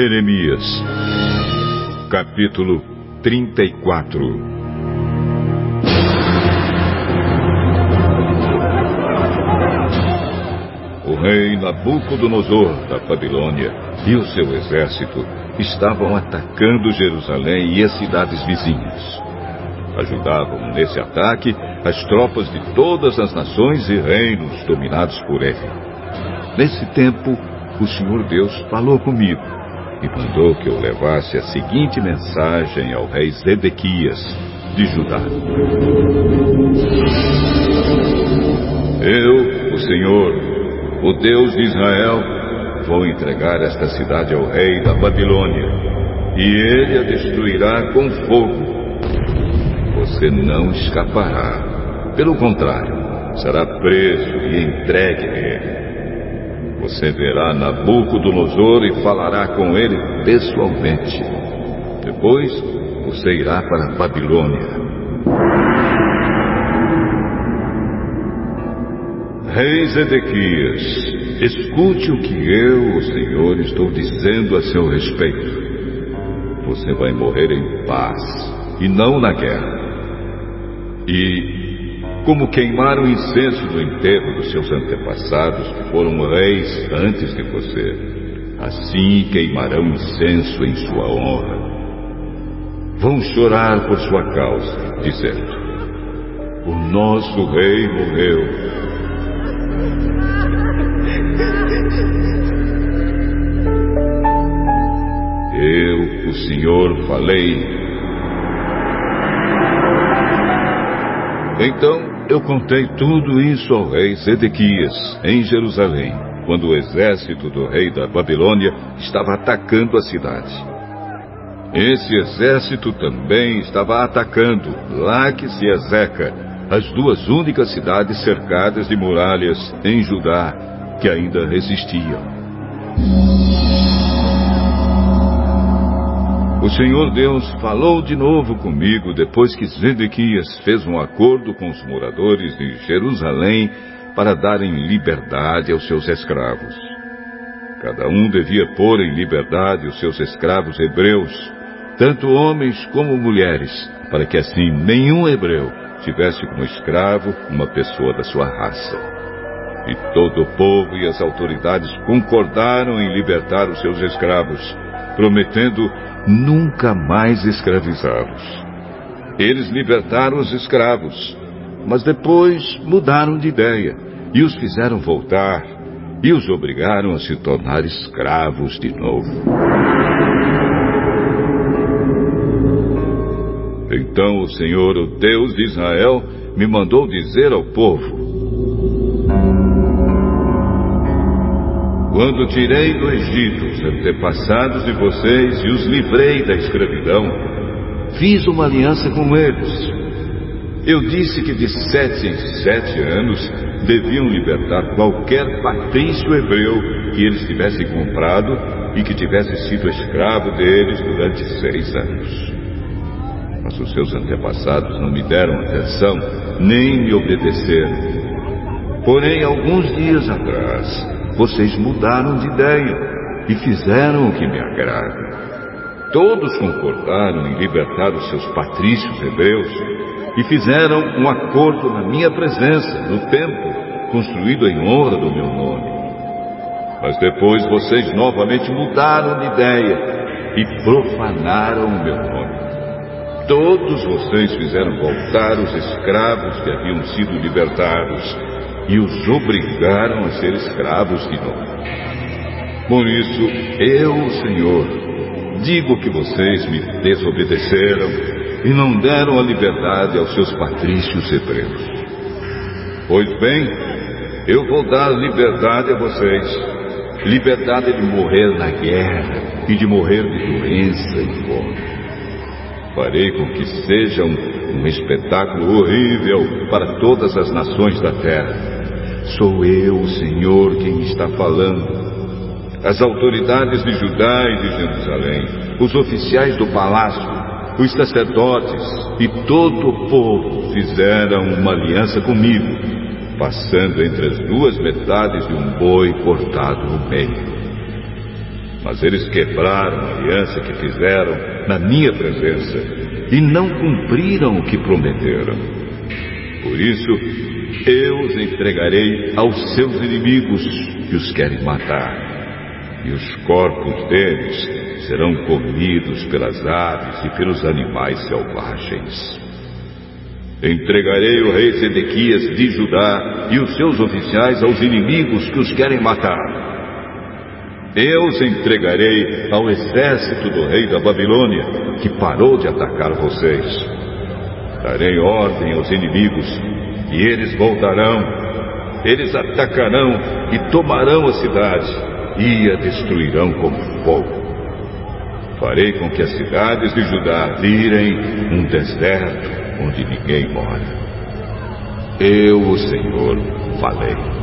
Jeremias, capítulo 34 O rei Nabucodonosor da Babilônia e o seu exército estavam atacando Jerusalém e as cidades vizinhas. Ajudavam nesse ataque as tropas de todas as nações e reinos dominados por ele. Nesse tempo, o Senhor Deus falou comigo e mandou que eu levasse a seguinte mensagem ao rei Zedequias de Judá: Eu, o Senhor, o Deus de Israel, vou entregar esta cidade ao rei da Babilônia e ele a destruirá com fogo. Você não escapará. Pelo contrário, será preso e entregue a ele. Você verá Nabucodonosor e falará com ele pessoalmente. Depois, você irá para Babilônia. Rei Zedequias, escute o que eu, o Senhor, estou dizendo a seu respeito. Você vai morrer em paz e não na guerra. E como queimaram incenso no enterro dos seus antepassados, que foram reis antes de você. Assim queimarão incenso em sua honra. Vão chorar por sua causa, dizendo: O nosso rei morreu. Eu, o Senhor, falei. Então eu contei tudo isso ao rei Zedequias, em Jerusalém, quando o exército do rei da Babilônia estava atacando a cidade. Esse exército também estava atacando Laques e Ezeca, as duas únicas cidades cercadas de muralhas em Judá que ainda resistiam. O Senhor Deus falou de novo comigo depois que Zedequias fez um acordo com os moradores de Jerusalém para darem liberdade aos seus escravos. Cada um devia pôr em liberdade os seus escravos hebreus, tanto homens como mulheres, para que assim nenhum hebreu tivesse como escravo uma pessoa da sua raça. E todo o povo e as autoridades concordaram em libertar os seus escravos, prometendo nunca mais escravizá-los. Eles libertaram os escravos, mas depois mudaram de ideia e os fizeram voltar e os obrigaram a se tornar escravos de novo. Então o Senhor, o Deus de Israel, me mandou dizer ao povo: Quando tirei do Egito os antepassados de vocês e os livrei da escravidão, fiz uma aliança com eles. Eu disse que de sete em sete anos deviam libertar qualquer patrício hebreu que eles tivessem comprado e que tivesse sido escravo deles durante seis anos. Mas os seus antepassados não me deram atenção, nem me obedeceram. Porém, alguns dias atrás, vocês mudaram de ideia e fizeram o que me agrada. Todos concordaram em libertar os seus patrícios hebreus e fizeram um acordo na minha presença, no templo, construído em honra do meu nome. Mas depois vocês novamente mudaram de ideia e profanaram o meu nome. Todos vocês fizeram voltar os escravos que haviam sido libertados e os obrigaram a ser escravos de novo. Por isso, eu, Senhor, digo que vocês me desobedeceram e não deram a liberdade aos seus patrícios hebreus. Pois bem, eu vou dar liberdade a vocês, liberdade de morrer na guerra e de morrer de doença e fome. Farei com que seja um, espetáculo horrível para todas as nações da terra Sou eu, o Senhor, quem está falando. As autoridades de Judá e de Jerusalém, os oficiais do palácio, os sacerdotes e todo o povo fizeram uma aliança comigo, passando entre as duas metades de um boi cortado no meio. Mas eles quebraram a aliança que fizeram na minha presença e não cumpriram o que prometeram. Por isso, eu os entregarei aos seus inimigos que os querem matar, e os corpos deles serão comidos pelas aves e pelos animais selvagens. Entregarei o rei Zedequias de Judá e os seus oficiais aos inimigos que os querem matar. Eu os entregarei ao exército do rei da Babilônia, que parou de atacar vocês. Darei ordem aos inimigos, e eles voltarão. Eles atacarão e tomarão a cidade, e a destruirão como fogo. Farei com que as cidades de Judá virem um deserto onde ninguém mora. Eu, o Senhor, falei.